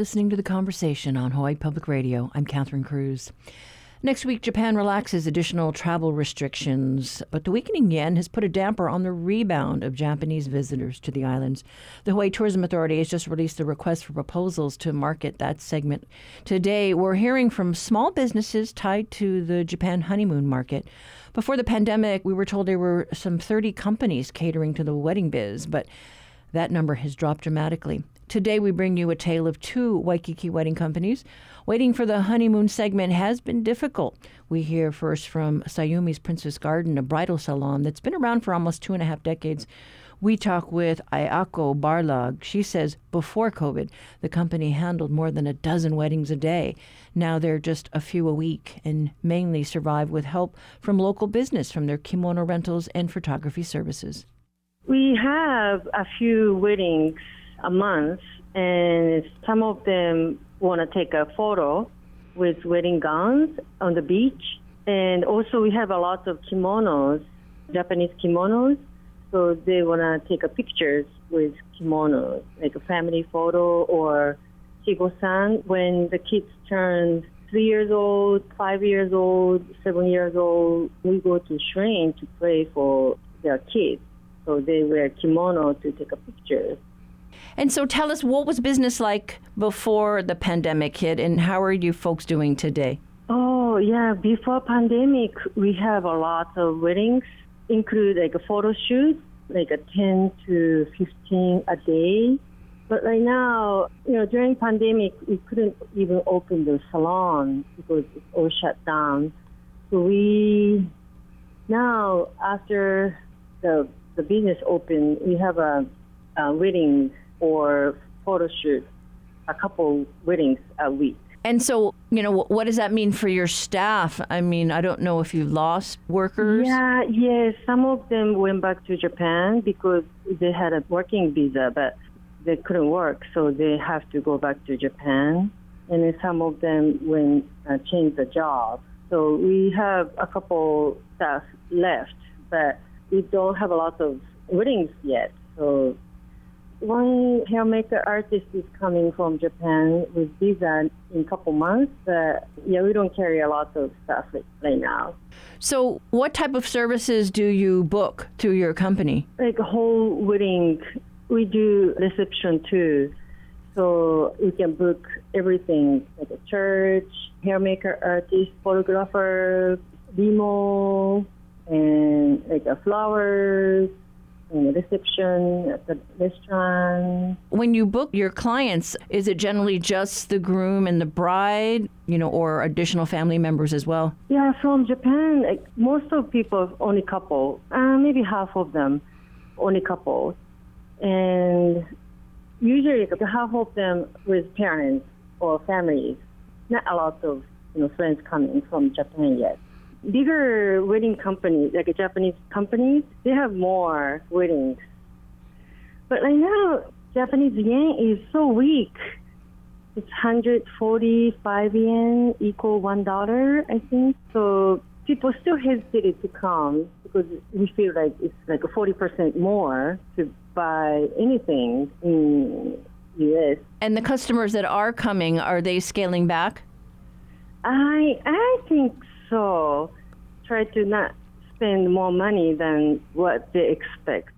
listening to The Conversation on Hawaii Public Radio. I'm Catherine Cruz. Next week, Japan relaxes additional travel restrictions, but the weakening yen has put a damper on the rebound of Japanese visitors to the islands. The Hawaii Tourism Authority has just released a request for proposals to market that segment. Today, we're hearing from small businesses tied to the Japan honeymoon market. Before the pandemic, we were told there were some 30 companies catering to the wedding biz, but that number has dropped dramatically. Today, we bring you a tale of two Waikiki wedding companies. Waiting for the honeymoon segment has been difficult. We hear first from Sayumi's Princess Garden, a bridal salon that's been around for almost two and a half decades. We talk with Ayako Barlog. She says before COVID, the company handled more than a dozen weddings a day. Now they're just a few a week and mainly survive with help from local business from their kimono rentals and photography services. We have a few weddings a month, and some of them want to take a photo with wedding gowns on the beach. And also, we have a lot of kimonos, Japanese kimonos. So they want to take a pictures with kimonos, like a family photo or shigo-san. When the kids turn three years old, five years old, seven years old, we go to shrine to pray for their kids. So they wear kimono to take a picture. And so tell us what was business like before the pandemic hit and how are you folks doing today? Oh, yeah, before pandemic, we have a lot of weddings, include like a photo shoot, like a 10 to 15 a day. But right now, you know, during pandemic, we couldn't even open the salon because it's all shut down. So we now, after the the business open, we have a, a wedding or photo shoot, a couple weddings a week. And so, you know, what does that mean for your staff? I mean, I don't know if you lost workers. Yeah, yes. Some of them went back to Japan because they had a working visa, but they couldn't work, so they have to go back to Japan. And then some of them went uh, changed the job. So we have a couple staff left, but we don't have a lot of weddings yet. So one hairmaker artist is coming from Japan with visa in a couple months. But yeah, we don't carry a lot of stuff right now. So, what type of services do you book through your company? Like a whole wedding, we do reception too. So we can book everything like a church, hairmaker, artist, photographer, limo, and like a flowers, reception at the restaurant. When you book your clients, is it generally just the groom and the bride, you know, or additional family members as well? Yeah, from Japan, like, most of people only couple, uh, maybe half of them only couple, and usually half of them with parents or families. Not a lot of you know friends coming from Japan yet bigger wedding companies, like a Japanese companies, they have more weddings. But right now, Japanese yen is so weak. It's 145 yen equal one dollar, I think. So people still hesitate to come because we feel like it's like 40% more to buy anything in US. And the customers that are coming, are they scaling back? I I think so try to not spend more money than what they expect.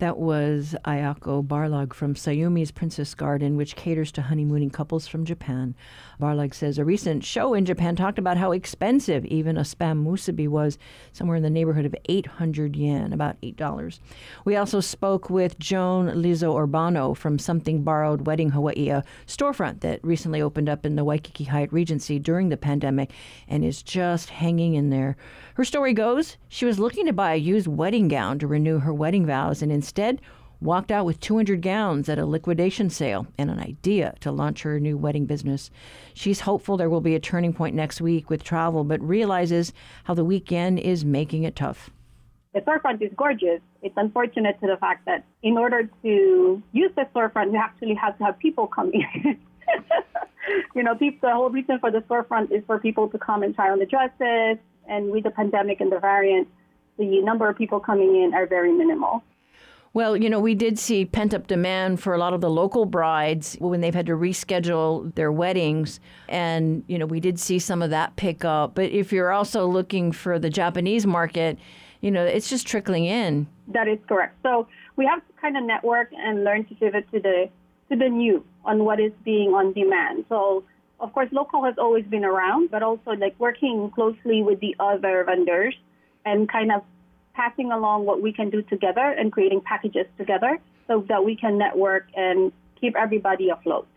That was Ayako Barlag from Sayumi's Princess Garden, which caters to honeymooning couples from Japan. Barlag says a recent show in Japan talked about how expensive even a spam musubi was, somewhere in the neighborhood of 800 yen, about $8. We also spoke with Joan Lizzo Urbano from Something Borrowed Wedding Hawaii, a storefront that recently opened up in the Waikiki Hyatt Regency during the pandemic and is just hanging in there. Her story goes she was looking to buy a used wedding gown to renew her wedding vows and instead walked out with 200 gowns at a liquidation sale and an idea to launch her new wedding business. She's hopeful there will be a turning point next week with travel, but realizes how the weekend is making it tough. The storefront is gorgeous. It's unfortunate to the fact that in order to use the storefront, we actually have to have people coming. you know, the whole reason for the storefront is for people to come and try on the dresses, and with the pandemic and the variant, the number of people coming in are very minimal. Well, you know, we did see pent up demand for a lot of the local brides when they've had to reschedule their weddings. And, you know, we did see some of that pick up. But if you're also looking for the Japanese market, you know, it's just trickling in. That is correct. So we have to kind of network and learn to pivot to the to the new on what is being on demand. So of course local has always been around, but also like working closely with the other vendors and kind of passing along what we can do together and creating packages together so that we can network and keep everybody afloat.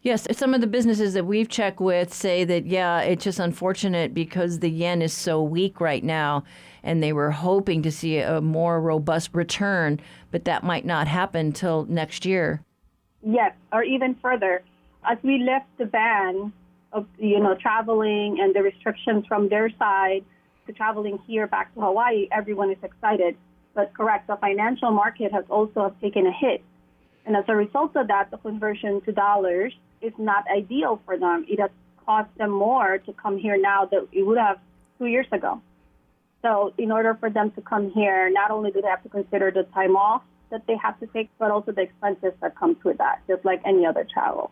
Yes, some of the businesses that we've checked with say that, yeah, it's just unfortunate because the yen is so weak right now, and they were hoping to see a more robust return, but that might not happen till next year. Yes, or even further. As we lift the ban of, you know, traveling and the restrictions from their side, to traveling here back to Hawaii, everyone is excited. But correct, the financial market has also taken a hit. And as a result of that, the conversion to dollars is not ideal for them. It has cost them more to come here now than it would have two years ago. So in order for them to come here, not only do they have to consider the time off that they have to take, but also the expenses that comes with that, just like any other travel.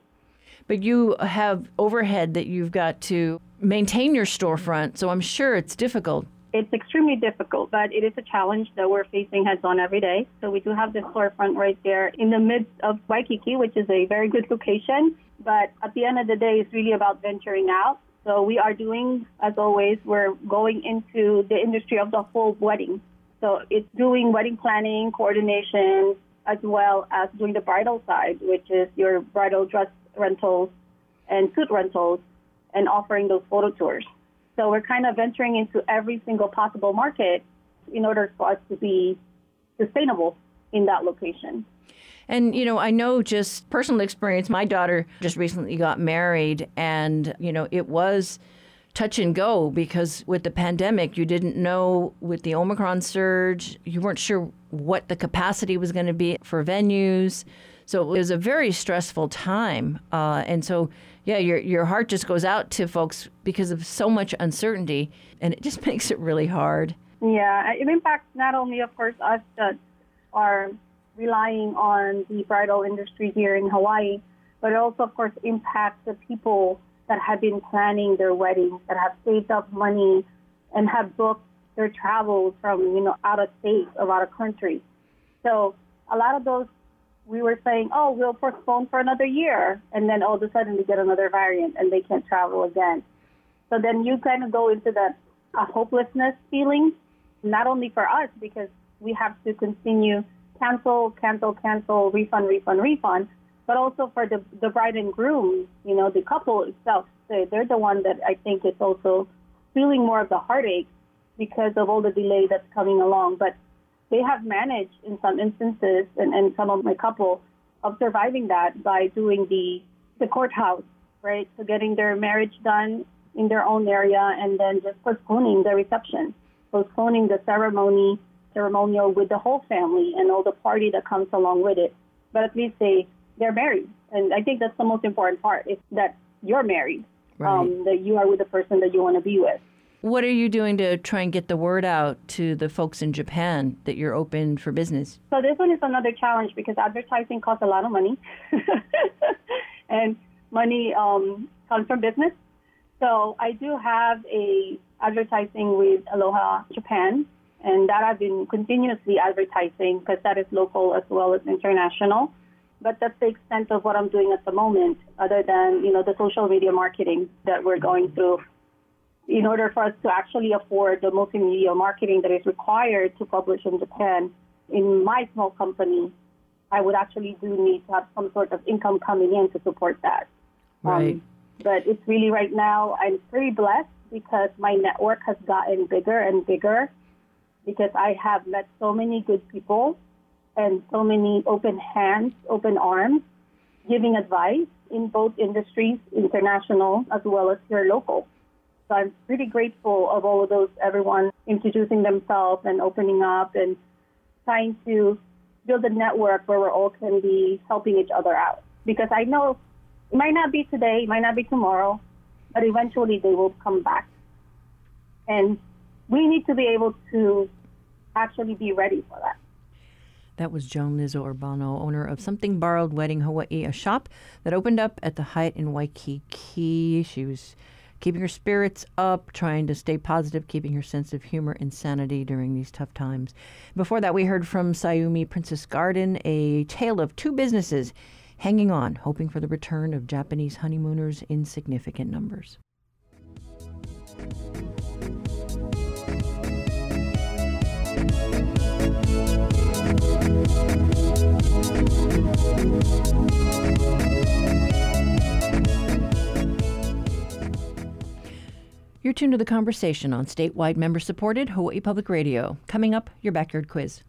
But you have overhead that you've got to maintain your storefront, so I'm sure it's difficult. It's extremely difficult, but it is a challenge that we're facing heads on every day. So we do have the storefront right there in the midst of Waikiki, which is a very good location. But at the end of the day, it's really about venturing out. So we are doing, as always, we're going into the industry of the whole wedding. So it's doing wedding planning, coordination, as well as doing the bridal side, which is your bridal dress rentals and suit rentals and offering those photo tours. So we're kind of venturing into every single possible market in order for us to be sustainable in that location. And, you know, I know just personal experience. My daughter just recently got married, and, you know, it was touch and go because with the pandemic, you didn't know with the Omicron surge, you weren't sure what the capacity was going to be for venues. So it was a very stressful time. Uh, and so, yeah, your, your heart just goes out to folks because of so much uncertainty, and it just makes it really hard. Yeah, it impacts not only, of course, us that are relying on the bridal industry here in Hawaii, but it also, of course, impacts the people that have been planning their weddings, that have saved up money and have booked their travels from, you know, out of state or out of country. So a lot of those we were saying, oh, we'll postpone for another year. And then all of a sudden we get another variant and they can't travel again. So then you kind of go into that a hopelessness feeling, not only for us, because we have to continue cancel, cancel, cancel, refund, refund, refund, but also for the, the bride and groom, you know, the couple itself. They're the one that I think is also feeling more of the heartache because of all the delay that's coming along. But they have managed in some instances, and, and some of my couple, of surviving that by doing the, the courthouse, right? So getting their marriage done in their own area and then just postponing the reception, postponing the ceremony, ceremonial with the whole family and all the party that comes along with it. But at least they, they're married. And I think that's the most important part is that you're married, right. um, that you are with the person that you want to be with. What are you doing to try and get the word out to the folks in Japan that you're open for business? So this one is another challenge because advertising costs a lot of money, and money um, comes from business. So I do have a advertising with Aloha Japan, and that I've been continuously advertising because that is local as well as international. But that's the extent of what I'm doing at the moment, other than you know the social media marketing that we're going through in order for us to actually afford the multimedia marketing that is required to publish in Japan, in my small company, I would actually do need to have some sort of income coming in to support that. Right. Um, but it's really right now, I'm pretty blessed because my network has gotten bigger and bigger because I have met so many good people and so many open hands, open arms, giving advice in both industries, international as well as here local. So I'm really grateful of all of those, everyone introducing themselves and opening up and trying to build a network where we all can be helping each other out. Because I know it might not be today, it might not be tomorrow, but eventually they will come back. And we need to be able to actually be ready for that. That was Joan Lizzo Urbano, owner of Something Borrowed Wedding Hawaii, a shop that opened up at the Hyatt in Waikiki. She was keeping her spirits up, trying to stay positive, keeping her sense of humor and sanity during these tough times. Before that, we heard from Sayumi Princess Garden, a tale of two businesses hanging on, hoping for the return of Japanese honeymooners in significant numbers. You're tuned to the conversation on statewide member supported Hawaii Public Radio. Coming up, your backyard quiz.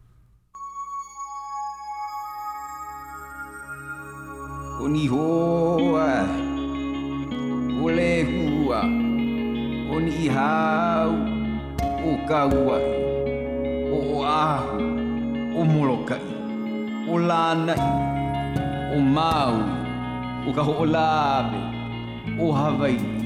o Hawaii.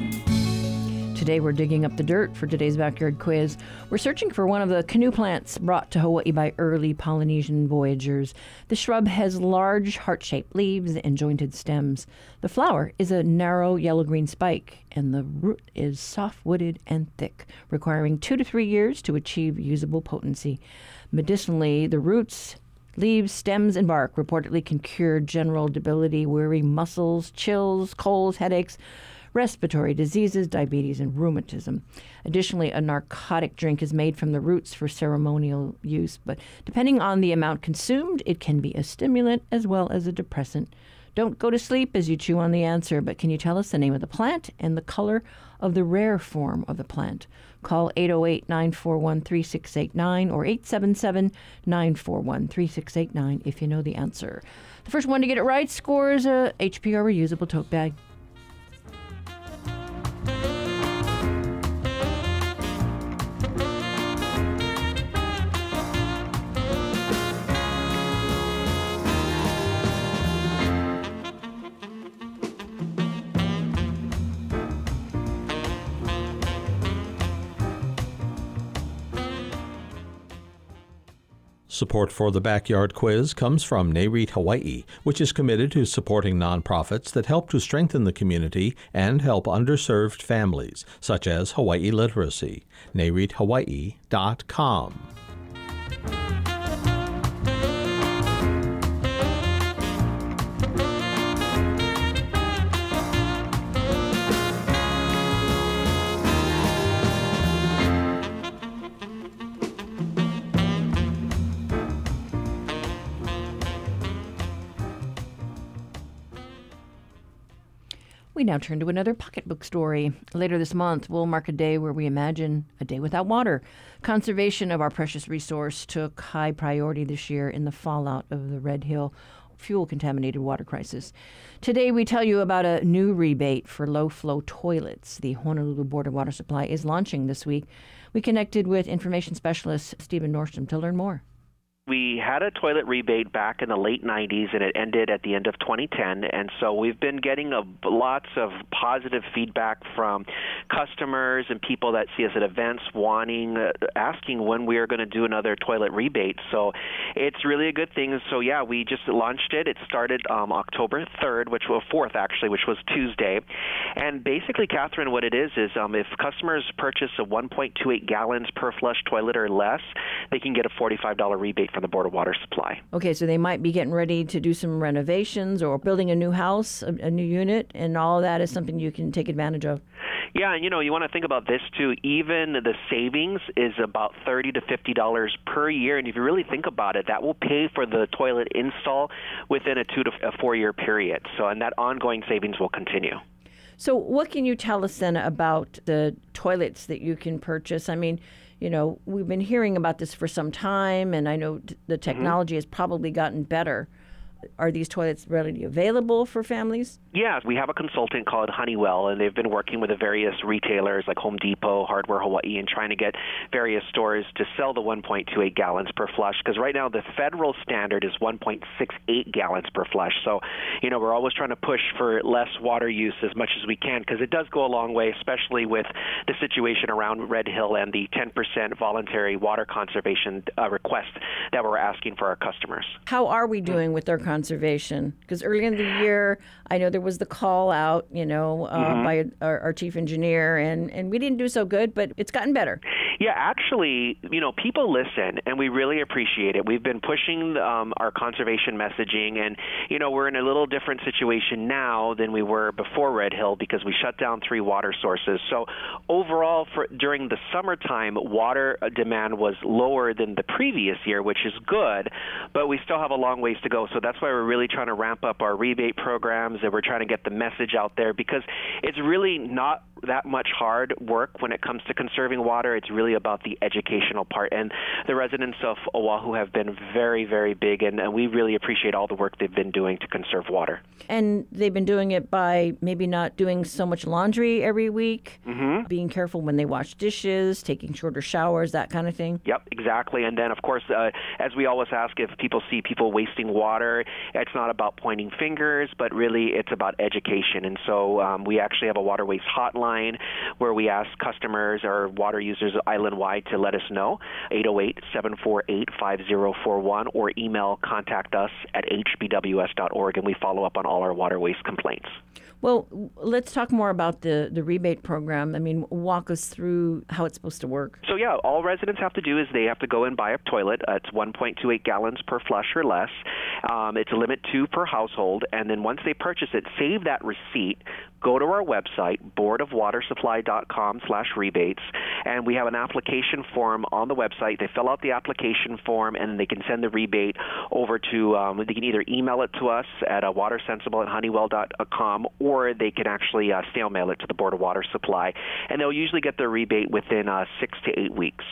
Today we're digging up the dirt for today's backyard quiz. We're searching for one of the canoe plants brought to Hawaii by early Polynesian voyagers. The shrub has large heart shaped leaves and jointed stems. The flower is a narrow yellow green spike, and the root is soft wooded and thick, requiring two to three years to achieve usable potency. Medicinally, the roots Leaves, stems, and bark reportedly can cure general debility, weary muscles, chills, colds, headaches, respiratory diseases, diabetes, and rheumatism. Additionally, a narcotic drink is made from the roots for ceremonial use, but depending on the amount consumed, it can be a stimulant as well as a depressant. Don't go to sleep as you chew on the answer, but can you tell us the name of the plant and the color of the rare form of the plant? Call 808 941 3689 or 877 941 3689 if you know the answer. The first one to get it right scores a HPR reusable tote bag. Support for the Backyard Quiz comes from NAREIT Hawaii, which is committed to supporting nonprofits that help to strengthen the community and help underserved families, such as Hawaii Literacy. NAREITHawaii.com. We now turn to another pocketbook story. Later this month, we'll mark a day where we imagine a day without water. Conservation of our precious resource took high priority this year in the fallout of the Red Hill fuel contaminated water crisis. Today, we tell you about a new rebate for low flow toilets. The Honolulu Board of Water Supply is launching this week. We connected with information specialist Stephen Nordstrom to learn more we had a toilet rebate back in the late 90s and it ended at the end of 2010 and so we've been getting a, lots of positive feedback from customers and people that see us at events wanting uh, asking when we are going to do another toilet rebate so it's really a good thing. So yeah we just launched it. It started um, October 3rd which was 4th actually which was Tuesday. And basically Catherine what it is is um, if customers purchase a 1.28 gallons per flush toilet or less they can get a $45 rebate from the Board of Water Supply. Okay, so they might be getting ready to do some renovations or building a new house, a, a new unit, and all that is something you can take advantage of. Yeah, and you know, you want to think about this too. Even the savings is about thirty to fifty dollars per year, and if you really think about it, that will pay for the toilet install within a two to a four year period. So, and that ongoing savings will continue. So, what can you tell us then about the toilets that you can purchase? I mean, you know, we've been hearing about this for some time, and I know t- the mm-hmm. technology mm-hmm. has probably gotten better. Are these toilets readily available for families? Yes, we have a consultant called Honeywell, and they've been working with the various retailers like Home Depot, Hardware Hawaii, and trying to get various stores to sell the 1.28 gallons per flush. Because right now the federal standard is 1.68 gallons per flush. So, you know, we're always trying to push for less water use as much as we can because it does go a long way, especially with the situation around Red Hill and the 10% voluntary water conservation uh, request that we're asking for our customers. How are we doing with our conservation? Because early in the year, I know there was the call out, you know, uh, mm-hmm. by our, our, chief engineer, and, and we didn't do so good, but it's gotten better. Yeah, actually, you know, people listen, and we really appreciate it. We've been pushing um, our conservation messaging, and you know, we're in a little different situation now than we were before Red Hill because we shut down three water sources. So overall, for during the summertime, water demand was lower than the previous year, which is good, but we still have a long ways to go. So that's why we're really trying to ramp up our rebate programs, and we're trying to get the message out there because it's really not that much hard work when it comes to conserving water. It's really about the educational part. And the residents of Oahu have been very, very big, and, and we really appreciate all the work they've been doing to conserve water. And they've been doing it by maybe not doing so much laundry every week, mm-hmm. being careful when they wash dishes, taking shorter showers, that kind of thing. Yep, exactly. And then, of course, uh, as we always ask, if people see people wasting water, it's not about pointing fingers, but really it's about education. And so um, we actually have a water waste hotline where we ask customers or water users island wide to let us know 808 748 5041 or email contact us at hbws.org and we follow up on all our water waste complaints. Well, let's talk more about the, the rebate program. I mean, walk us through how it's supposed to work. So, yeah, all residents have to do is they have to go and buy a toilet. Uh, it's 1.28 gallons per flush or less. Um, it's a limit two per household. And then once they purchase it, save that receipt, go to our website, boardofwatersupply.com slash rebates, and we have an application form on the website. They fill out the application form, and they can send the rebate over to, um, they can either email it to us at uh, watersensible at honeywell.com, or they can actually uh, snail mail it to the Board of Water Supply, and they'll usually get their rebate within uh, six to eight weeks.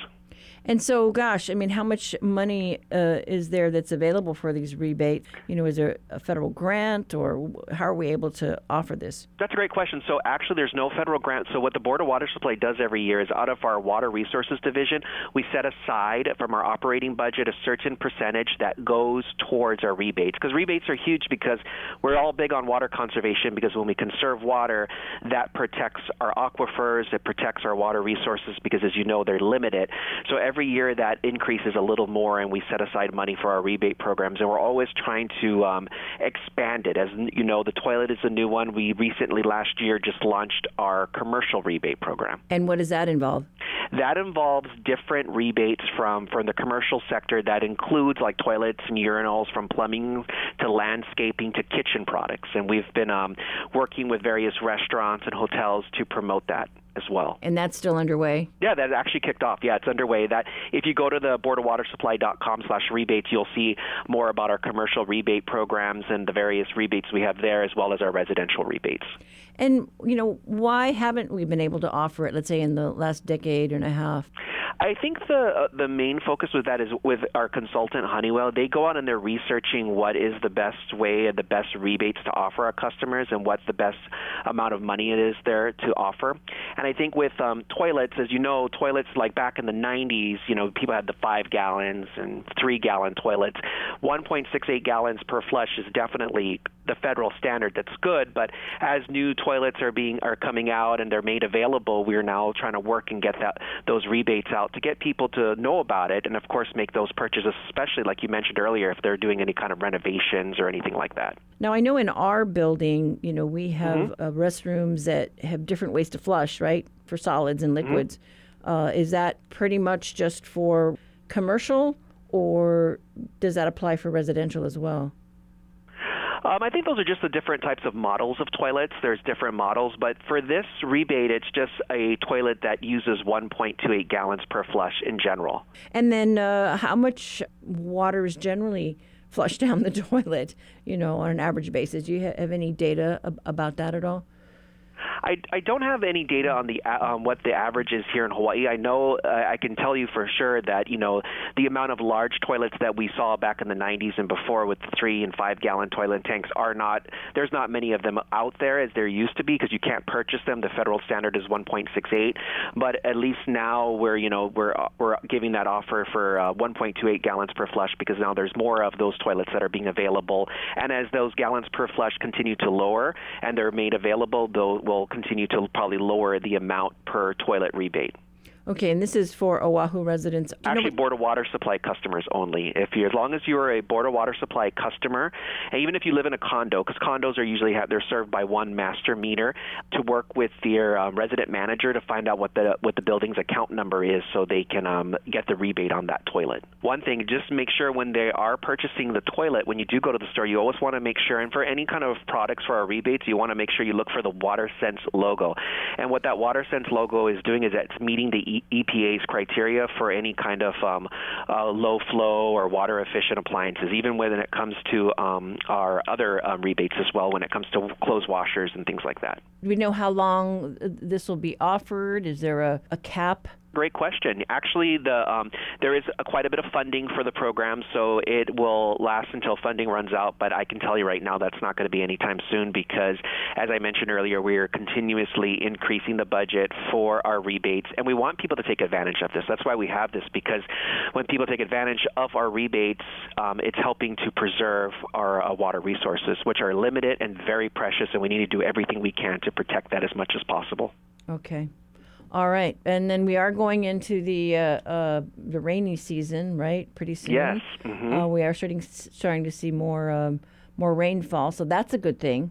And so, gosh, I mean, how much money uh, is there that's available for these rebates? You know, is there a federal grant, or how are we able to offer this? That's a great question. So, actually, there's no federal grant. So, what the Board of Water Supply does every year is out of our Water Resources Division, we set aside from our operating budget a certain percentage that goes towards our rebates. Because rebates are huge because we're all big on water conservation because when we conserve water, that protects our aquifers, it protects our water resources because, as you know, they're limited. So, every every year that increases a little more, and we set aside money for our rebate programs, and we're always trying to um, expand it. As you know, the toilet is a new one. We recently, last year, just launched our commercial rebate program. And what does that involve? That involves different rebates from from the commercial sector. That includes like toilets and urinals, from plumbing to landscaping to kitchen products, and we've been um, working with various restaurants and hotels to promote that as well. And that's still underway? Yeah, that actually kicked off. Yeah, it's underway. That if you go to the boardofwatersupply.com slash rebates, you'll see more about our commercial rebate programs and the various rebates we have there, as well as our residential rebates. And, you know, why haven't we been able to offer it, let's say, in the last decade and a half? I think the uh, the main focus with that is with our consultant Honeywell. They go out and they're researching what is the best way and the best rebates to offer our customers, and what's the best amount of money it is there to offer. And I think with um, toilets, as you know, toilets like back in the 90s, you know, people had the five gallons and three gallon toilets. 1.68 gallons per flush is definitely the federal standard. That's good, but as new toilets are being are coming out and they're made available, we're now trying to work and get that those rebates out to get people to know about it, and of course make those purchases, especially like you mentioned earlier, if they're doing any kind of renovations or anything like that. Now I know in our building, you know, we have mm-hmm. uh, restrooms that have different ways to flush, right, for solids and mm-hmm. liquids. Mm-hmm. Uh, is that pretty much just for commercial, or does that apply for residential as well? Um, I think those are just the different types of models of toilets. There's different models, but for this rebate, it's just a toilet that uses 1.28 gallons per flush in general. And then, uh, how much water is generally flushed down the toilet? You know, on an average basis. Do you have any data ab- about that at all? I, I don't have any data on the um, what the average is here in Hawaii. I know uh, I can tell you for sure that you know the amount of large toilets that we saw back in the 90s and before with the three and five gallon toilet tanks are not there's not many of them out there as there used to be because you can't purchase them. The federal standard is 1.68, but at least now we're you know we're we're giving that offer for uh, 1.28 gallons per flush because now there's more of those toilets that are being available, and as those gallons per flush continue to lower and they're made available, they'll will continue to probably lower the amount per toilet rebate. Okay, and this is for Oahu residents. Actually, Board of Water Supply customers only. If you, as long as you are a Board of Water Supply customer, and even if you live in a condo, because condos are usually have, they're served by one master meter, to work with your um, resident manager to find out what the what the building's account number is, so they can um, get the rebate on that toilet. One thing, just make sure when they are purchasing the toilet, when you do go to the store, you always want to make sure, and for any kind of products for our rebates, you want to make sure you look for the WaterSense logo. And what that WaterSense logo is doing is that it's meeting the EPA's criteria for any kind of um, uh, low flow or water efficient appliances, even when it comes to um, our other um, rebates as well, when it comes to clothes washers and things like that. Do we know how long this will be offered? Is there a, a cap? Great question. Actually, the um, there is a, quite a bit of funding for the program, so it will last until funding runs out. But I can tell you right now that's not going to be anytime soon because, as I mentioned earlier, we are continuously increasing the budget for our rebates, and we want people to take advantage of this. That's why we have this because when people take advantage of our rebates, um, it's helping to preserve our uh, water resources, which are limited and very precious, and we need to do everything we can to protect that as much as possible. Okay. All right, and then we are going into the uh, uh, the rainy season, right? Pretty soon. Yes. Mm-hmm. Uh, we are starting starting to see more um, more rainfall, so that's a good thing.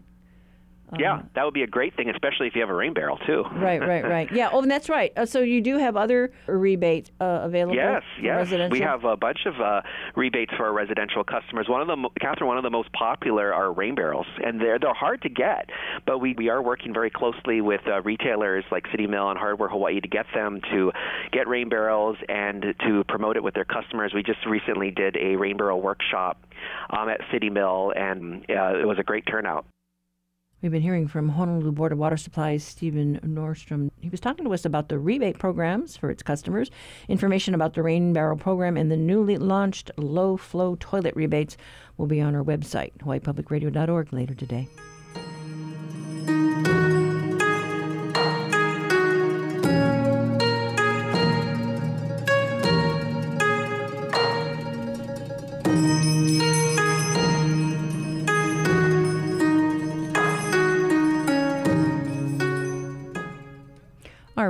Yeah, um, that would be a great thing, especially if you have a rain barrel too. right, right, right. Yeah. Oh, and that's right. Uh, so you do have other rebates uh, available. Yes, yes. Residential? We have a bunch of uh, rebates for our residential customers. One of them, Catherine, one of the most popular are rain barrels, and they're they're hard to get, but we we are working very closely with uh, retailers like City Mill and Hardware Hawaii to get them to get rain barrels and to promote it with their customers. We just recently did a rain barrel workshop um, at City Mill, and uh, it was a great turnout. We've been hearing from Honolulu Board of Water Supplies Stephen Nordstrom. He was talking to us about the rebate programs for its customers. Information about the Rain Barrel program and the newly launched low flow toilet rebates will be on our website, hawaiipublicradio.org, later today.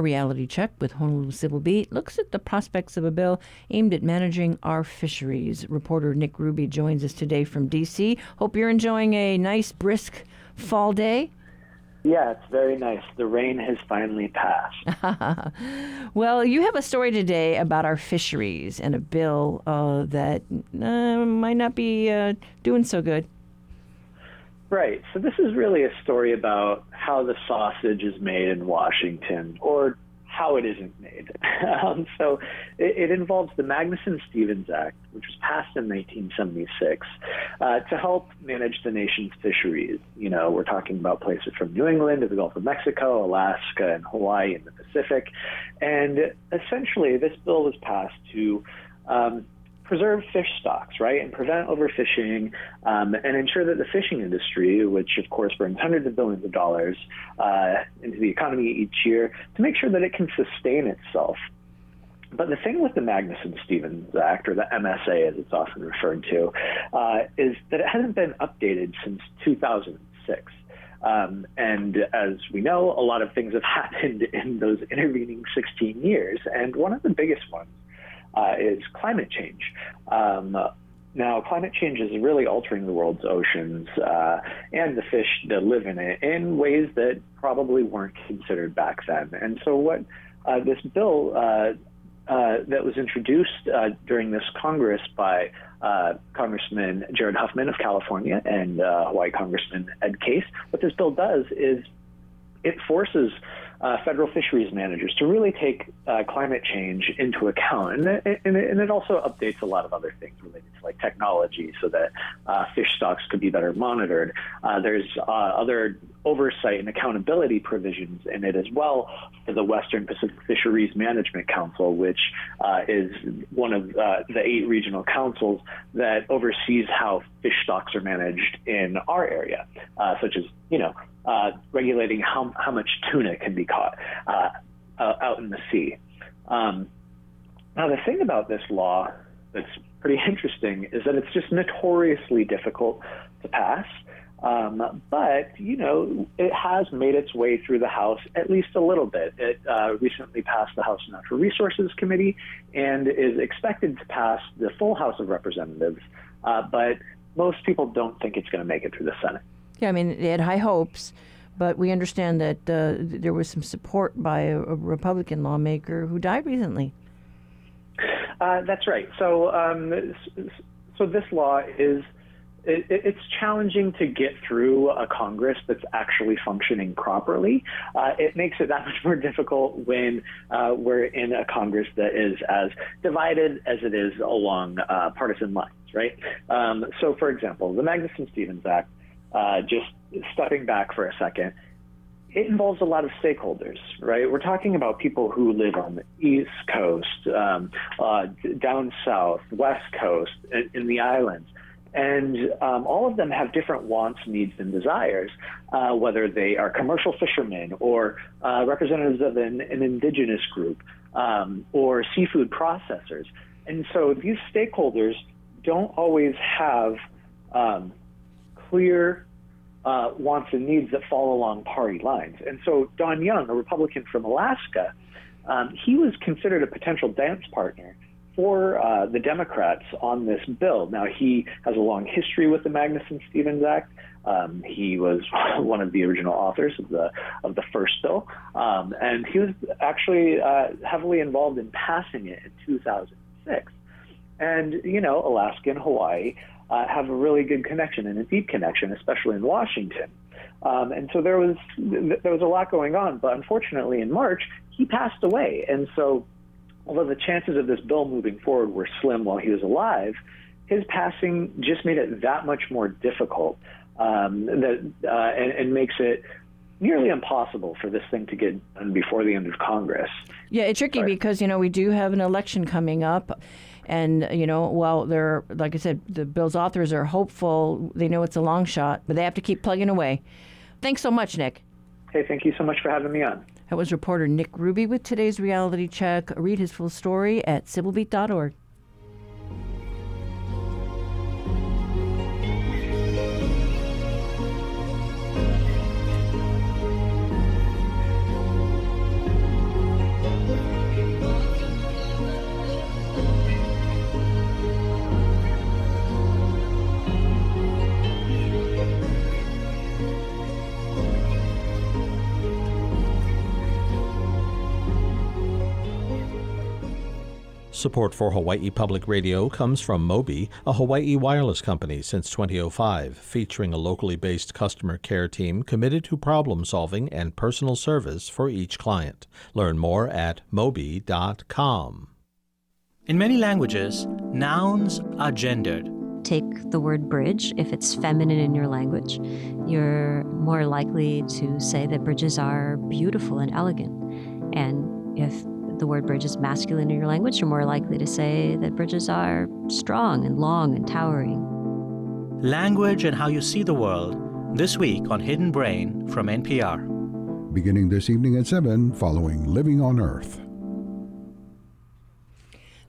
Reality check with Honolulu Civil Beat looks at the prospects of a bill aimed at managing our fisheries. Reporter Nick Ruby joins us today from D.C. Hope you're enjoying a nice, brisk fall day. Yeah, it's very nice. The rain has finally passed. well, you have a story today about our fisheries and a bill uh, that uh, might not be uh, doing so good. Right. So this is really a story about how the sausage is made in Washington, or how it isn't made. um, so it, it, involves the Magnuson Stevens Act, which was passed in 1976 uh, to help manage the nation's fisheries. You know, we're talking about places from New England to the Gulf of Mexico, Alaska, and Hawaii in the Pacific. And essentially, this bill was passed to um, preserve fish stocks, right, and prevent overfishing, um, and ensure that the fishing industry, which of course brings hundreds of billions of dollars uh, into the economy each year, to make sure that it can sustain itself. But the thing with the Magnuson Stevens Act, or the MSA as it's often referred to, uh, is that it hasn't been updated since 2006. Um, and as we know, a lot of things have happened in those intervening 16 years. And one of the biggest ones uh, is climate change. Um, now, climate change is really altering the world's oceans uh, and the fish that live in it in ways that probably weren't considered back then. And so, what uh, this bill uh, uh that was introduced uh, during this Congress by Congressman Jared Huffman of California and Hawaii Congressman Ed Case, what this bill does is it forces uh, federal fisheries managers to really take uh, climate change into account. And and, and it, also updates a lot of other things related to like technology so that uh, fish stocks could be better monitored. Uh, there's uh, other oversight and accountability provisions in it as well for the Western Pacific Fisheries Management Council, which uh, is one of the eight regional councils that oversees how fish stocks are managed in our area, such as you know uh, regulating how how much tuna can be caught uh, out in the sea. Um, now, the thing about this law that's pretty interesting is that it's just notoriously difficult to pass. Um, but, you know, it has made its way through the House at least a little bit. It uh, recently passed the House Natural Resources Committee and is expected to pass the full House of Representatives. Uh, but most people don't think it's going to make it through the Senate. Yeah, I mean, they had high hopes, but we understand that uh, there was some support by a, a Republican lawmaker who died recently. Uh, that's right. So, um, so this law is it's challenging to get through a Congress that's actually functioning properly. Uh, it makes it that much more difficult when uh, we're in a Congress that is as divided as it is along uh, partisan lines, right? Um, so, for example, the Magnuson Stevens Act, uh, just stepping back for a second, it involves a lot of stakeholders, right? We're talking about people who live on the East Coast, um, uh, down south, West Coast, in, in the islands. And um, all of them have different wants, needs, and desires, uh, whether they are commercial fishermen or uh, representatives of an, an indigenous group um, or seafood processors. And so these stakeholders don't always have um, clear uh, wants and needs that fall along party lines. And so Don Young, a Republican from Alaska, um, he was considered a potential dance partner for uh, the Democrats on this bill. Now, he has a long history with the Magnuson Stevens Act. Um, he was one of the original authors of the of the first bill, um, and he was actually uh, heavily involved in passing it in 2006. And you know, Alaska and Hawaii uh, have a really good connection and a deep connection, especially in Washington. Um, and so there was there was a lot going on, but unfortunately in March he passed away, and so although the chances of this bill moving forward were slim while he was alive, his passing just made it that much more difficult um, that uh, and, and makes it nearly impossible for this thing to get done before the end of Congress. Yeah, it's tricky because you know we do have an election coming up. And you know, while they're like I said, the bill's authors are hopeful. They know it's a long shot, but they have to keep plugging away. Thanks so much, Nick. Hey, thank you so much for having me on. That was reporter Nick Ruby with today's reality check. Read his full story at civilbeat.org. Support for Hawaii Public Radio comes from Mobi, a Hawaii wireless company since 2005, featuring a locally based customer care team committed to problem solving and personal service for each client. Learn more at mobi.com. In many languages, nouns are gendered. Take the word bridge. If it's feminine in your language, you're more likely to say that bridges are beautiful and elegant. And if the word bridge is masculine in your language, you're more likely to say that bridges are strong and long and towering. Language and how you see the world this week on Hidden Brain from NPR. Beginning this evening at 7, following Living on Earth.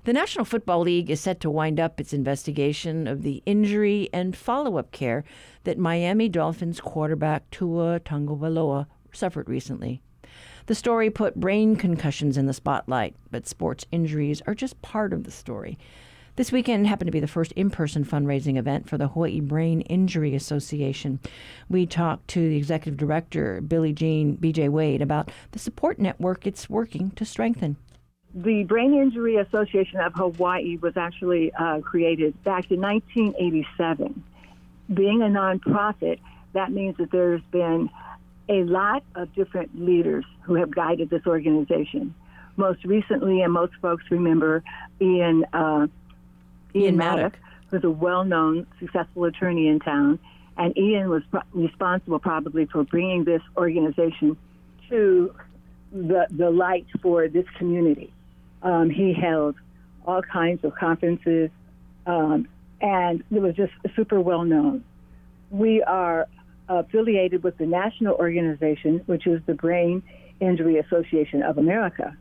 The National Football League is set to wind up its investigation of the injury and follow up care that Miami Dolphins quarterback Tua Tagovailoa suffered recently. The story put brain concussions in the spotlight, but sports injuries are just part of the story. This weekend happened to be the first in person fundraising event for the Hawaii Brain Injury Association. We talked to the executive director, Billie Jean BJ Wade, about the support network it's working to strengthen. The Brain Injury Association of Hawaii was actually uh, created back in 1987. Being a nonprofit, that means that there's been a lot of different leaders who have guided this organization. Most recently, and most folks remember, Ian uh, Ian, Ian Mattoch, who's a well-known, successful attorney in town, And Ian was pro- responsible probably for bringing this organization to the, the light for this community. Um, he held all kinds of conferences, um, and it was just super well known. We are affiliated with the national organization, which is the Brain Injury Association of America.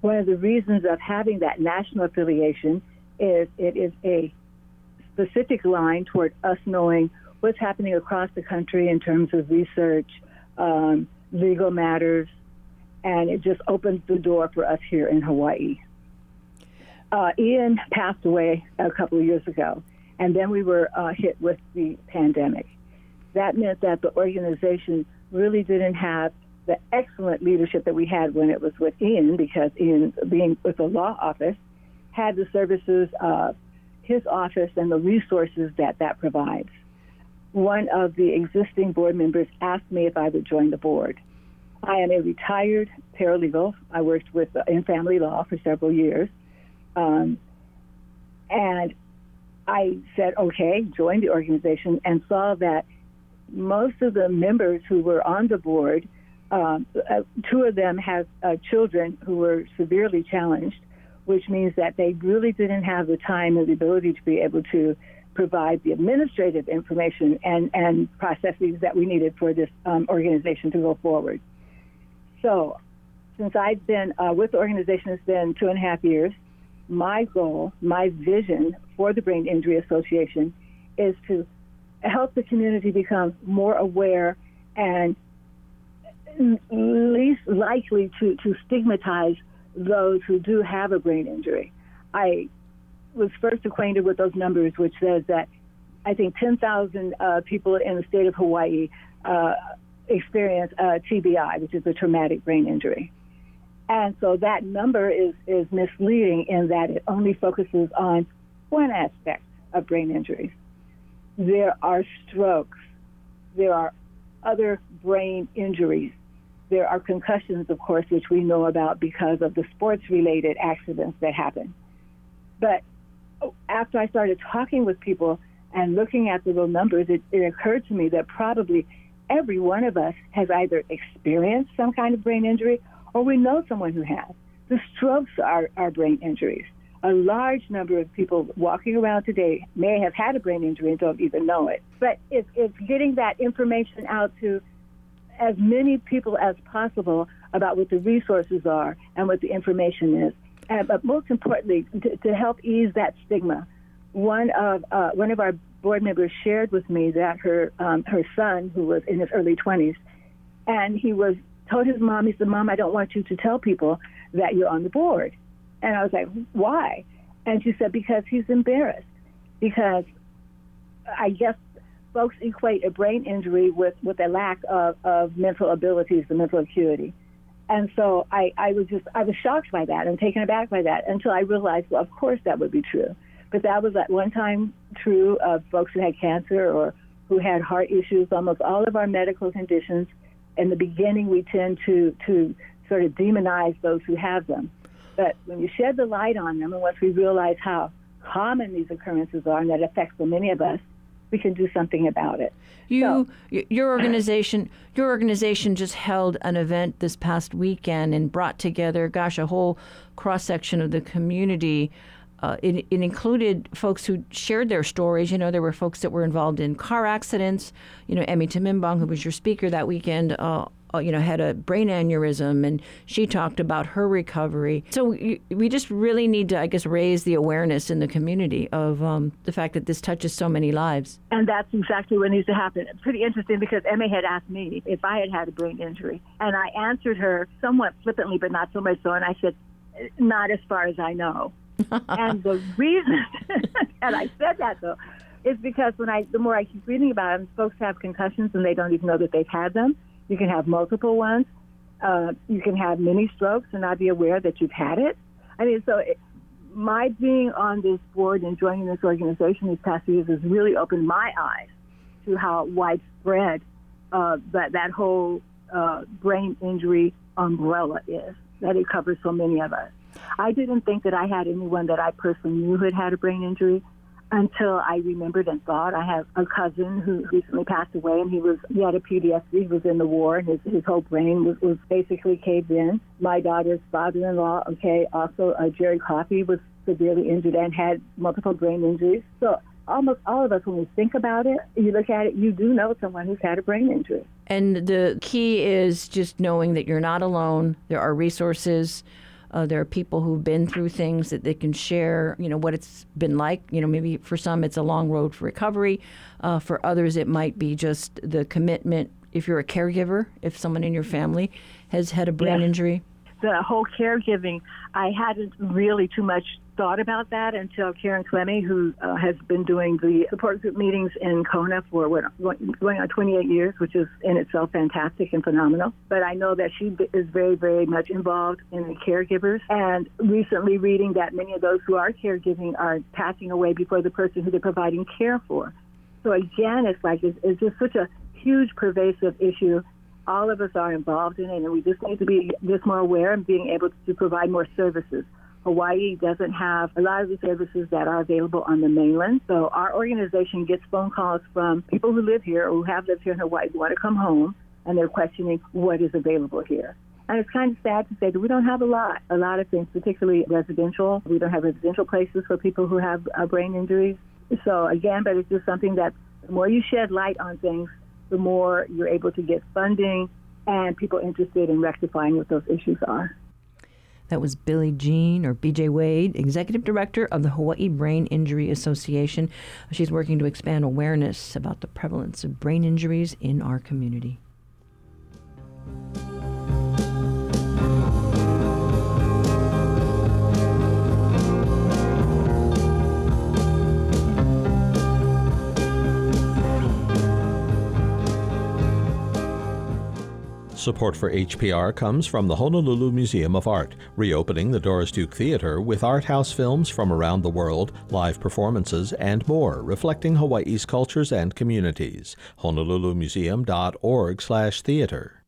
One of the reasons of having that national affiliation is it is a specific line toward us knowing what's happening across the country in terms of research, um, legal matters, and it just opens the door for us here in Hawaii. Uh, Ian passed away a couple of years ago, and then we were uh, hit with the pandemic. That meant that the organization really didn't have the excellent leadership that we had when it was with Ian, because Ian, being with the law office, had the services of his office and the resources that that provides. One of the existing board members asked me if I would join the board. I am a retired paralegal. I worked with uh, in family law for several years, um, and I said, "Okay, join the organization," and saw that most of the members who were on the board, um, uh, two of them have uh, children who were severely challenged, which means that they really didn't have the time and the ability to be able to provide the administrative information and, and processes that we needed for this um, organization to go forward. So, since I've been uh, with the organization, it's been two and a half years. My goal, my vision for the Brain Injury Association is to help the community become more aware and least likely to, to stigmatize those who do have a brain injury. I was first acquainted with those numbers, which says that I think 10,000 uh, people in the state of Hawaii uh, experience uh, TBI, which is a traumatic brain injury. And so that number is, is misleading in that it only focuses on one aspect of brain injuries. There are strokes, there are other brain injuries, there are concussions, of course, which we know about because of the sports related accidents that happen. But after I started talking with people and looking at the little numbers, it, it occurred to me that probably every one of us has either experienced some kind of brain injury or we know someone who has. The strokes are, are brain injuries. A large number of people walking around today may have had a brain injury and don't even know it. But it's, getting that information out to as many people as possible about what the resources are and what the information is. And, but most importantly, to, to help ease that stigma, one of uh, one of our board members shared with me that her um, her son, who was in his early 20s, and he was told his mom, he said, "Mom, I don't want you to tell people that you're on the board." And I was like, "Why?" And she said, "Because he's embarrassed. Because I guess folks equate a brain injury with, with a lack of, of mental abilities, the mental acuity. And so I, I was just, I was shocked by that and taken aback by that until I realized, well, of course that would be true. But that was at one time true of folks who had cancer or who had heart issues. Almost all of our medical conditions, in the beginning, we tend to, to sort of demonize those who have them. But when you shed the light on them, and once we realize how common these occurrences are and that affects so many of us, we can do something about it. You, so, your organization, your organization just held an event this past weekend and brought together, gosh, a whole cross section of the community. Uh, it, it, included folks who shared their stories. You know, there were folks that were involved in car accidents. You know, Emmy Timimbong, who was your speaker that weekend, uh, uh, you know, had a brain aneurysm, and she talked about her recovery. So we just really need to, I guess, raise the awareness in the community of um, the fact that this touches so many lives. And that's exactly what needs to happen. Pretty interesting because Emma had asked me if I had had a brain injury, and I answered her somewhat flippantly, but not so much so. And I said, "Not as far as I know." and the reason that I said that though is because when I, the more I keep reading about them, folks have concussions and they don't even know that they've had them. You can have multiple ones. Uh, you can have many strokes and not be aware that you've had it. I mean, so it, my being on this board and joining this organization these past years has really opened my eyes to how widespread uh, that that whole uh, brain injury umbrella is. That it covers so many of us. I didn't think that I had anyone that I personally knew who had had a brain injury until I remembered and thought. I have a cousin who recently passed away, and he was he had a PTSD. He was in the war, and his, his whole brain was, was basically caved in. My daughter's father-in-law, okay, also uh, Jerry Coffey was severely injured and had multiple brain injuries. So almost all of us, when we think about it, you look at it, you do know someone who's had a brain injury. And the key is just knowing that you're not alone. There are resources. Uh, there are people who've been through things that they can share, you know, what it's been like. You know, maybe for some it's a long road for recovery. Uh, for others, it might be just the commitment. If you're a caregiver, if someone in your family has had a brain yes. injury, the whole caregiving, I hadn't really too much thought about that until Karen Clemmie, who uh, has been doing the support group meetings in Kona for what, going on 28 years, which is in itself fantastic and phenomenal. But I know that she is very, very much involved in the caregivers. And recently reading that many of those who are caregiving are passing away before the person who they're providing care for. So again, it's like it's, it's just such a huge pervasive issue all of us are involved in it, and we just need to be just more aware and being able to provide more services. Hawaii doesn't have a lot of the services that are available on the mainland. So our organization gets phone calls from people who live here or who have lived here in Hawaii who want to come home, and they're questioning what is available here. And it's kind of sad to say that we don't have a lot, a lot of things, particularly residential. We don't have residential places for people who have uh, brain injuries. So again, but it's just something that the more you shed light on things, the more you're able to get funding and people interested in rectifying what those issues are. That was Billie Jean, or BJ Wade, Executive Director of the Hawaii Brain Injury Association. She's working to expand awareness about the prevalence of brain injuries in our community. Support for HPR comes from the Honolulu Museum of Art, reopening the Doris Duke Theater with art house films from around the world, live performances, and more, reflecting Hawaii's cultures and communities. honolulumuseum.org/theater.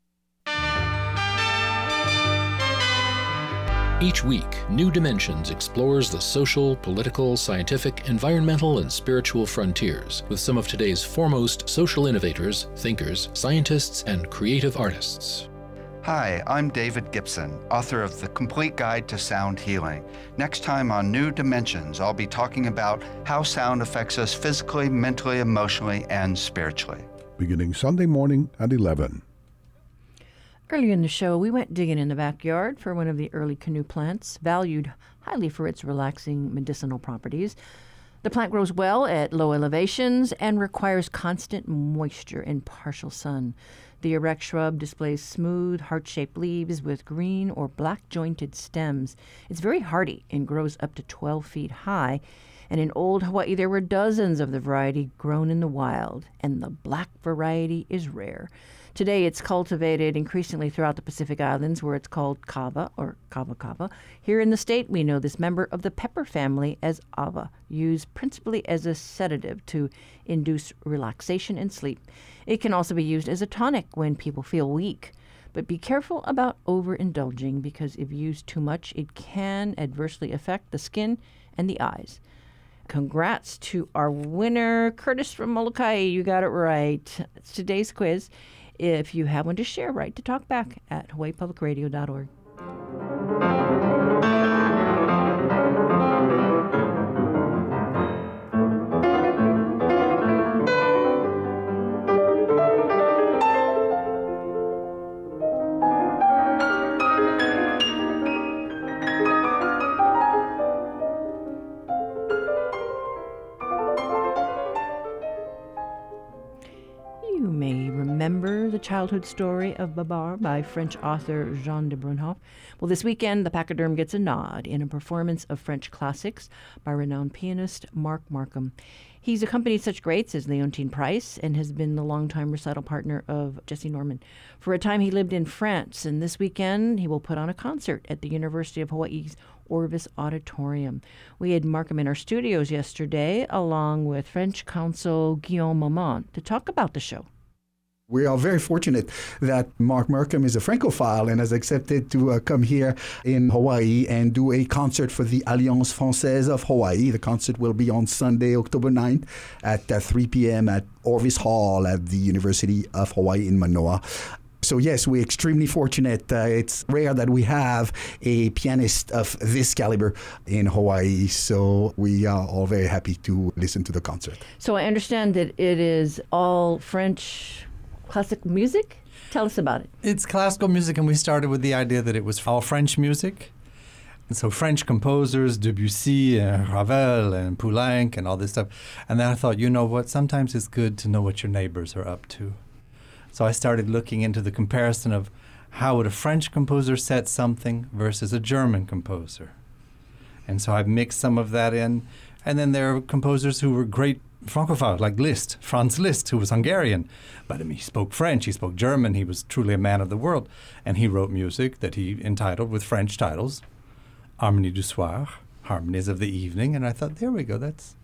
Each week, New Dimensions explores the social, political, scientific, environmental, and spiritual frontiers with some of today's foremost social innovators, thinkers, scientists, and creative artists. Hi, I'm David Gibson, author of The Complete Guide to Sound Healing. Next time on New Dimensions, I'll be talking about how sound affects us physically, mentally, emotionally, and spiritually. Beginning Sunday morning at 11. Earlier in the show, we went digging in the backyard for one of the early canoe plants, valued highly for its relaxing medicinal properties. The plant grows well at low elevations and requires constant moisture and partial sun. The erect shrub displays smooth, heart shaped leaves with green or black jointed stems. It's very hardy and grows up to 12 feet high. And in old Hawaii, there were dozens of the variety grown in the wild, and the black variety is rare. Today, it's cultivated increasingly throughout the Pacific Islands, where it's called kava or kava kava. Here in the state, we know this member of the pepper family as ava, used principally as a sedative to induce relaxation and sleep. It can also be used as a tonic when people feel weak. But be careful about overindulging because if used too much, it can adversely affect the skin and the eyes. Congrats to our winner, Curtis from Molokai. You got it right. It's today's quiz. If you have one to share, write to talk back at hawaiipublicradio.org. childhood story of Babar by French author Jean de Brunhoff. Well, this weekend, the Pachyderm gets a nod in a performance of French classics by renowned pianist Mark Markham. He's accompanied such greats as Leontyne Price and has been the longtime recital partner of Jessye Norman. For a time, he lived in France, and this weekend he will put on a concert at the University of Hawaii's Orvis Auditorium. We had Markham in our studios yesterday, along with French consul Guillaume Maman, to talk about the show. We are very fortunate that Mark Markham is a Francophile and has accepted to uh, come here in Hawaii and do a concert for the Alliance Francaise of Hawaii. The concert will be on Sunday, October 9th at uh, 3 p.m. at Orvis Hall at the University of Hawaii in Manoa. So yes, we're extremely fortunate. Uh, it's rare that we have a pianist of this caliber in Hawaii. So we are all very happy to listen to the concert. So I understand that it is all French classic music. Tell us about it. It's classical music, and we started with the idea that it was all French music. And so French composers, Debussy and Ravel and Poulenc and all this stuff. And then I thought, you know what? Sometimes it's good to know what your neighbors are up to. So I started looking into the comparison of how would a French composer set something versus a German composer. And so I've mixed some of that in. And then there are composers who were great Francophiles, like Liszt, Franz Liszt, who was Hungarian. But I mean, he spoke French, he spoke German, he was truly a man of the world. And he wrote music that he entitled with French titles Harmonie du Soir, Harmonies of the Evening. And I thought, there we go, that's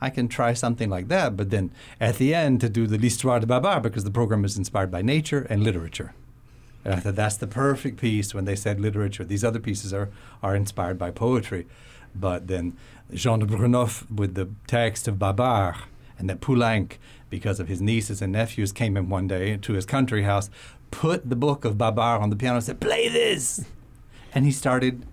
I can try something like that. But then at the end, to do the L'Histoire de Babar, because the program is inspired by nature and literature. And I thought that's the perfect piece when they said literature. These other pieces are, are inspired by poetry. But then Jean de Brunhoff with the text of Babar, and that Poulenc, because of his nieces and nephews, came in one day to his country house, put the book of Babar on the piano and said, Play this! And he started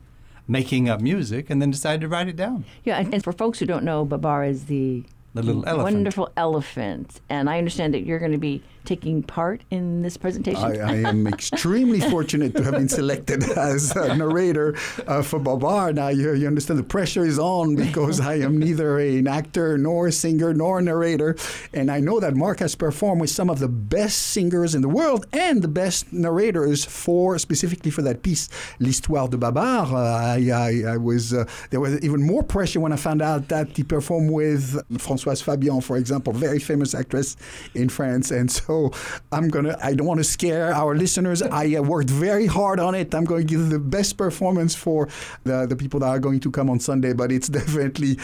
making up music and then decided to write it down. Yeah, and for folks who don't know, Babar is the the little elephant. Wonderful elephant. And I understand that you're going to be taking part in this presentation. I, I am extremely fortunate to have been selected as a narrator uh, for Babar. Now, you, you understand the pressure is on because I am neither an actor, nor a singer, nor a narrator. And I know that Mark has performed with some of the best singers in the world and the best narrators for specifically for that piece, L'Histoire de Babar. Uh, I, I, I, was, uh, there was even more pressure when I found out that he performed with Françoise Fabian, for example, very famous actress in France. And so so I'm gonna. I don't want to scare our listeners. I uh, worked very hard on it. I'm going to give the best performance for the the people that are going to come on Sunday. But it's definitely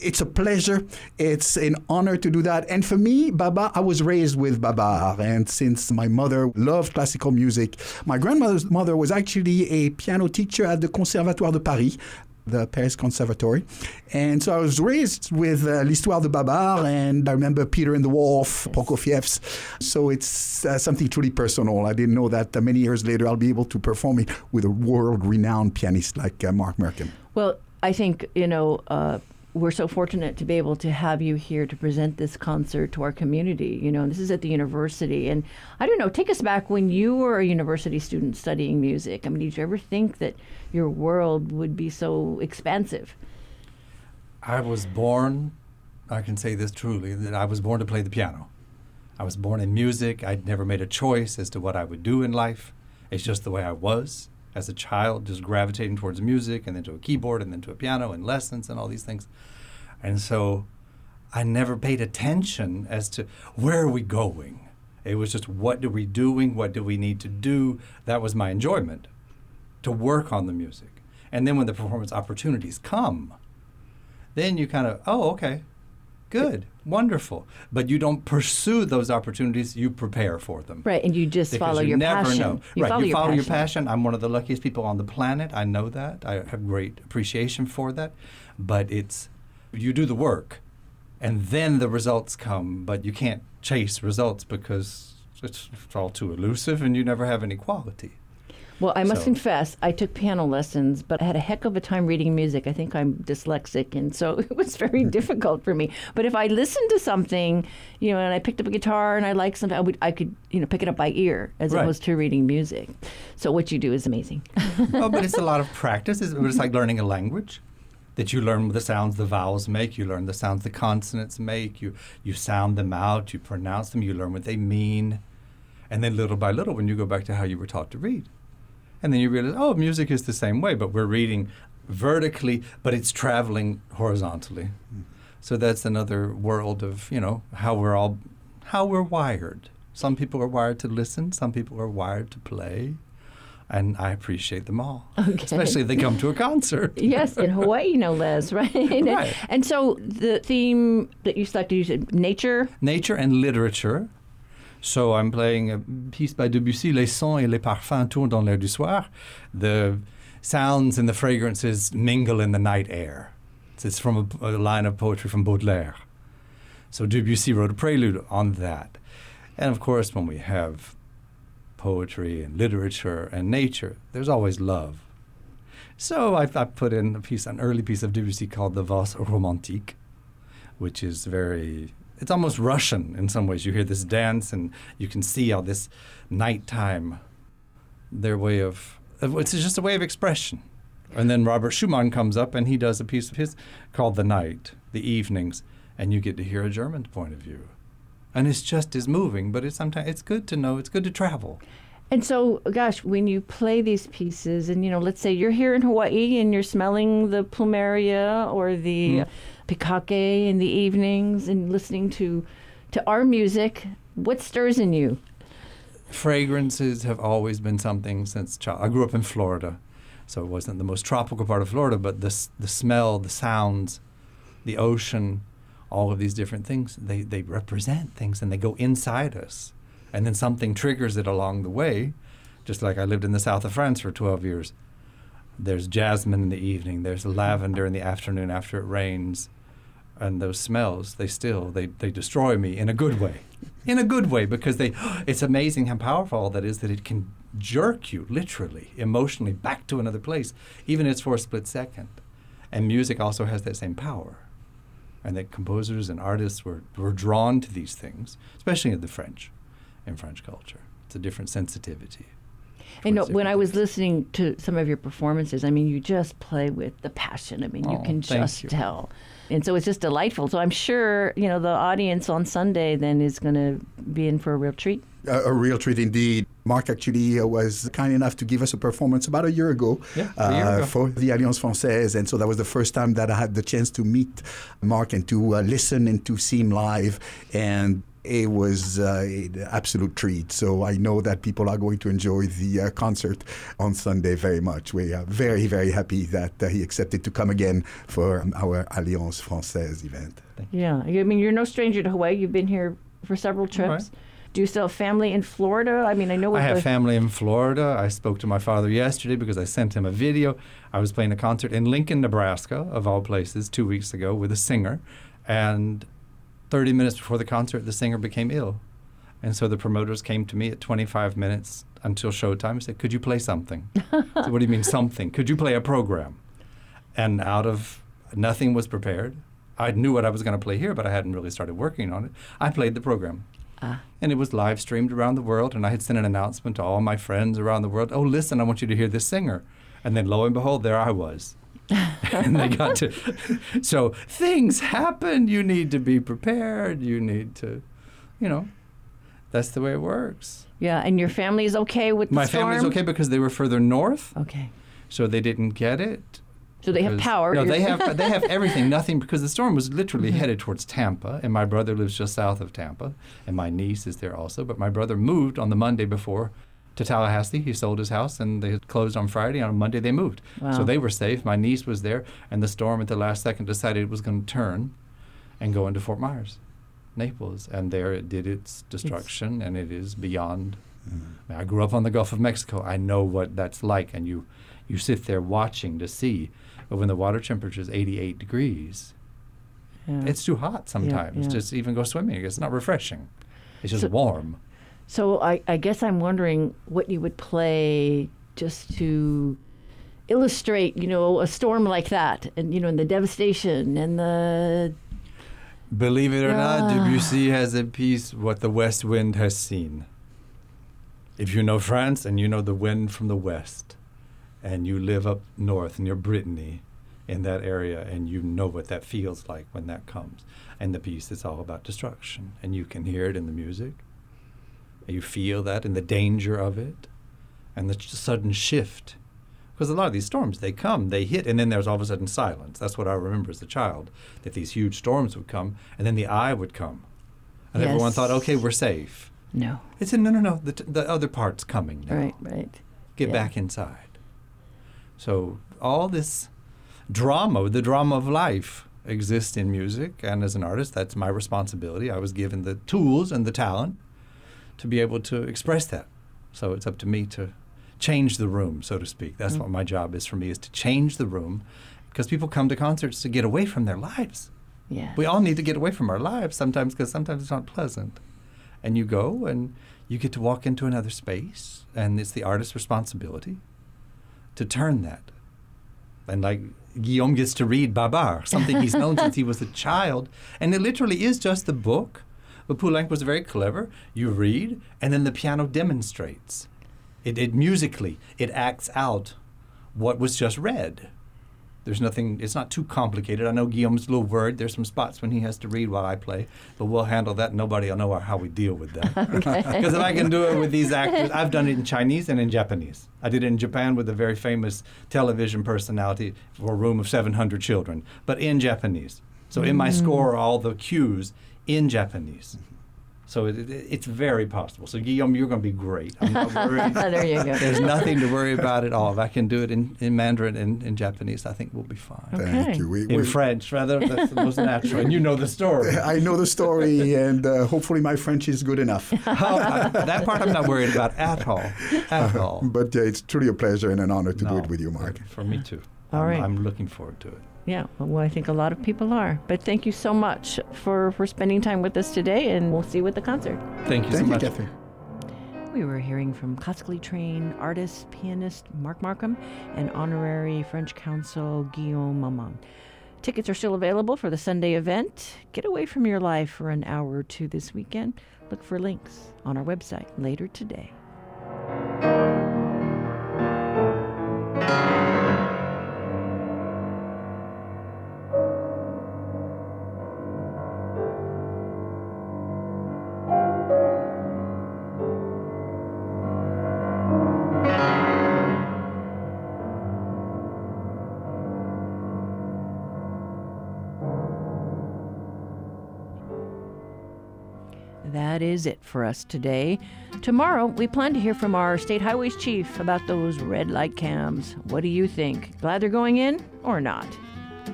it's a pleasure. It's an honor to do that. And for me, Babar, I was raised with Babar. And since my mother loved classical music, my grandmother's mother was actually a piano teacher at the Conservatoire de Paris the Paris Conservatory. And so I was raised with uh, L'Histoire de Babar, and I remember Peter and the Wolf, Prokofiev's. So it's uh, something truly personal. I didn't know that uh, many years later I'll be able to perform it with a world renowned pianist like uh, Mark Markham. Well, I think, you know, uh, we're so fortunate to be able to have you here to present this concert to our community. You know, this is at the university. And I don't know, take us back when you were a university student studying music. I mean, did you ever think that your world would be so expansive? I was born, I can say this truly, that I was born to play the piano. I was born in music. I'd never made a choice as to what I would do in life. It's just the way I was as a child, just gravitating towards music and then to a keyboard and then to a piano and lessons and all these things. And so I never paid attention as to where are we going. It was just what are we doing? What do we need to do? That was my enjoyment, to work on the music. And then when the performance opportunities come, then you kind of, oh, okay, Good, wonderful. But you don't pursue those opportunities; you prepare for them. Right, and you just follow you your never passion. Know. You right, follow you your follow passion. your passion. I'm one of the luckiest people on the planet. I know that. I have great appreciation for that. But it's you do the work, and then the results come. But you can't chase results because it's, it's all too elusive, and you never have any quality. Well, I must So- confess, I took piano lessons, but I had a heck of a time reading music. I think I'm dyslexic, and so it was very difficult for me. But if I listened to something, you know, and I picked up a guitar and I liked something, I would, I could, you know, pick it up by ear as Right. opposed to reading music. So what you do is amazing. oh, but it's a lot of practice. It's, it's like learning a language. That you learn the sounds the vowels make, you learn the sounds the consonants make, you you sound them out, you pronounce them, you learn what they mean, and then little by little, when you go back to how you were taught to read, and then you realize, oh, music is the same way, but we're reading vertically, but it's traveling horizontally. So that's another world of you know how we're all how we're wired. Some people are wired to listen, some people are wired to play, and I appreciate them all, Okay. especially if they come to a concert. yes, in Hawaii, no less, right? Right. And so the theme that you selected, you said nature. Nature and literature. So I'm playing a piece by Debussy, Les sons et les parfums tournent dans l'air du soir. The sounds and the fragrances mingle in the night air. It's from a, a line of poetry from Baudelaire. So Debussy wrote a prelude on that. And of course, when we have poetry and literature and nature, there's always love. So I, I put in a piece, an early piece of Debussy called the Valse Romantique, which is very it's almost Russian in some ways. You hear this dance, and you can see all this nighttime. Their way of it's just a way of expression. And then Robert Schumann comes up, and he does a piece of his called "The Night," the evenings, and you get to hear a German point of view, and it's just as moving. But it's sometimes it's good to know. It's good to travel. And so, gosh, when you play these pieces, and you know, let's say you're here in Hawaii and you're smelling the plumeria or the mm pikake in the evenings and listening to to our music. What stirs in you? Fragrances have always been something since child. I grew up in Florida, so it wasn't the most tropical part of Florida, but the the smell, the sounds, the ocean, all of these different things, they they represent things and they go inside us, and then something triggers it along the way. Just like I lived in the south of France for 12 years. There's jasmine in the evening. There's lavender in the afternoon after it rains and those smells they still they, they destroy me in a good way. In a good way because they it's amazing how powerful that is that it can jerk you literally emotionally back to another place even if it's for a split second. And music also has that same power and that composers and artists were, were drawn to these things especially in the french in french culture. It's a different sensitivity and when I was listening to some of your performances, I mean, you just play with the passion. I mean, you oh, can just you. tell. And so it's just delightful. So I'm sure, you know, the audience on Sunday then is going to be in for a real treat. A, a real treat indeed. Mark actually uh, was kind enough to give us a performance about a year ago, yeah, a year uh, ago. for the Alliance Francaise. And so that was the first time that I had the chance to meet Mark and to uh, listen and to see him live. And it was uh, an absolute treat. So I know that people are going to enjoy the uh, concert on Sunday very much. We are very, very happy that uh, he accepted to come again for um, our Alliance Francaise event. Yeah, I mean, you're no stranger to Hawaii. You've been here for several trips. Do you still have family in Florida? I mean, I know. I have the... family in Florida. I spoke to my father yesterday because I sent him a video. I was playing a concert in Lincoln, Nebraska, of all places, two weeks ago with a singer, and 30 minutes before the concert, the singer became ill. And so the promoters came to me at 25 minutes until showtime and said, Could you play something? said, what do you mean, something? Could you play a program? And out of nothing was prepared. I knew what I was going to play here, but I hadn't really started working on it. I played the program. Ah. And it was live streamed around the world. And I had sent an announcement to all my friends around the world Oh, listen, I want you to hear this singer. And then lo and behold, there I was. and they got to. So things happen. You need to be prepared. You need to, you know, that's the way it works. Yeah, and your family is okay with the My storm? family's okay because they were further north. Okay. So they didn't get it. So they have power. No, they have they have everything. Nothing because the storm was literally Mhm. headed towards Tampa, and my brother lives just south of Tampa, and my niece is there also. But my brother moved on the Monday before to Tallahassee. He sold his house, and they closed on Friday. On Monday they moved, Wow. so they were safe. My niece was there, and the storm at the last second decided it was going to turn and go into Fort Myers, Naples, and there it did its destruction, and it is beyond. I, mean, I grew up on the Gulf of Mexico. I know what that's like, and you you sit there watching to see. But when the water temperature is 88 degrees, Yeah. it's too hot sometimes. yeah. Just even go swimming, it's not refreshing. It's just So- warm. So I, I guess I'm wondering what you would play just to illustrate, you know, a storm like that, and you know, and the devastation and the Believe it or not, Ah. Debussy has a piece what the west wind has seen. If you know France and you know the wind from the west, and you live up north near Brittany, in that area, and you know what that feels like when that comes. And the piece is all about destruction, and you can hear it in the music. You feel that and the danger of it, and the sudden shift. Because a lot of these storms, they come, they hit, and then there's all of a sudden silence. That's what I remember as a child, that these huge storms would come, and then the eye would come. And everyone thought, okay, we're safe. no. It's a no, no, no. The, t- the other part's coming now. Right, right. Get Yeah. back inside. So all this drama, the drama of life, exists in music, and as an artist, that's my responsibility. I was given the tools and the talent to be able to express that. So it's up to me to change the room, so to speak. That's Mm. what my job is for me is to change the room because people come to concerts to get away from their lives. Yes. We all need to get away from our lives sometimes because sometimes it's not pleasant. And you go and you get to walk into another space, and it's the artist's responsibility to turn that. And like Guillaume gets to read Babar, something he's known since he was a child. And it literally is just the book. But Poulenc was very clever. You read, and then the piano demonstrates. It, it musically, it acts out what was just read. There's nothing, it's not too complicated. I know Guillaume's a little worried. There's some spots when he has to read while I play, but we'll handle that. Nobody will know how we deal with that. Because if I can do it with these actors, I've done it in Chinese and in Japanese. I did it in Japan with a very famous television personality for a room of 700 children, but in Japanese. So in my Mm. score all the cues in Japanese. So it, it, it's very possible. So Guillaume, you're going to be great. I'm not worried. There you go. There's nothing to worry about at all. If I can do it in, in Mandarin and in Japanese, I think we'll be fine. Thank you. We- in we- French, rather, that's the most natural. And you know the story. I know the story, and uh, hopefully my French is good enough. Oh, I- that part I'm not worried about at all. At all. But uh, it's truly a pleasure and an honor to do it with you, Mark. For me too. All I'm, right. I'm looking forward to it. Yeah, well, I think a lot of people are. But thank you so much for, for spending time with us today, and we'll see you at the concert. Thank you so Thank you, much. Catherine. We were hearing from classically trained artist, pianist Mark Markham and honorary French counsel Guillaume Maman. Tickets are still available for the Sunday event. Get away from your life for an hour or two this weekend. Look for links on our website later today. Is it for us today. Tomorrow, we plan to hear from our State Highways Chief about those red light cams. What do you think? Glad they're going in or not?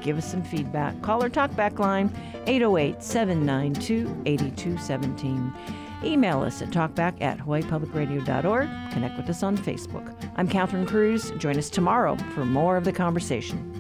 Give us some feedback. Call our talkback line 808 792 8217. Email us at talkback at hawaiipublicradio.org. Connect with us on Facebook. I'm Catherine Cruz. Join us tomorrow for more of the conversation.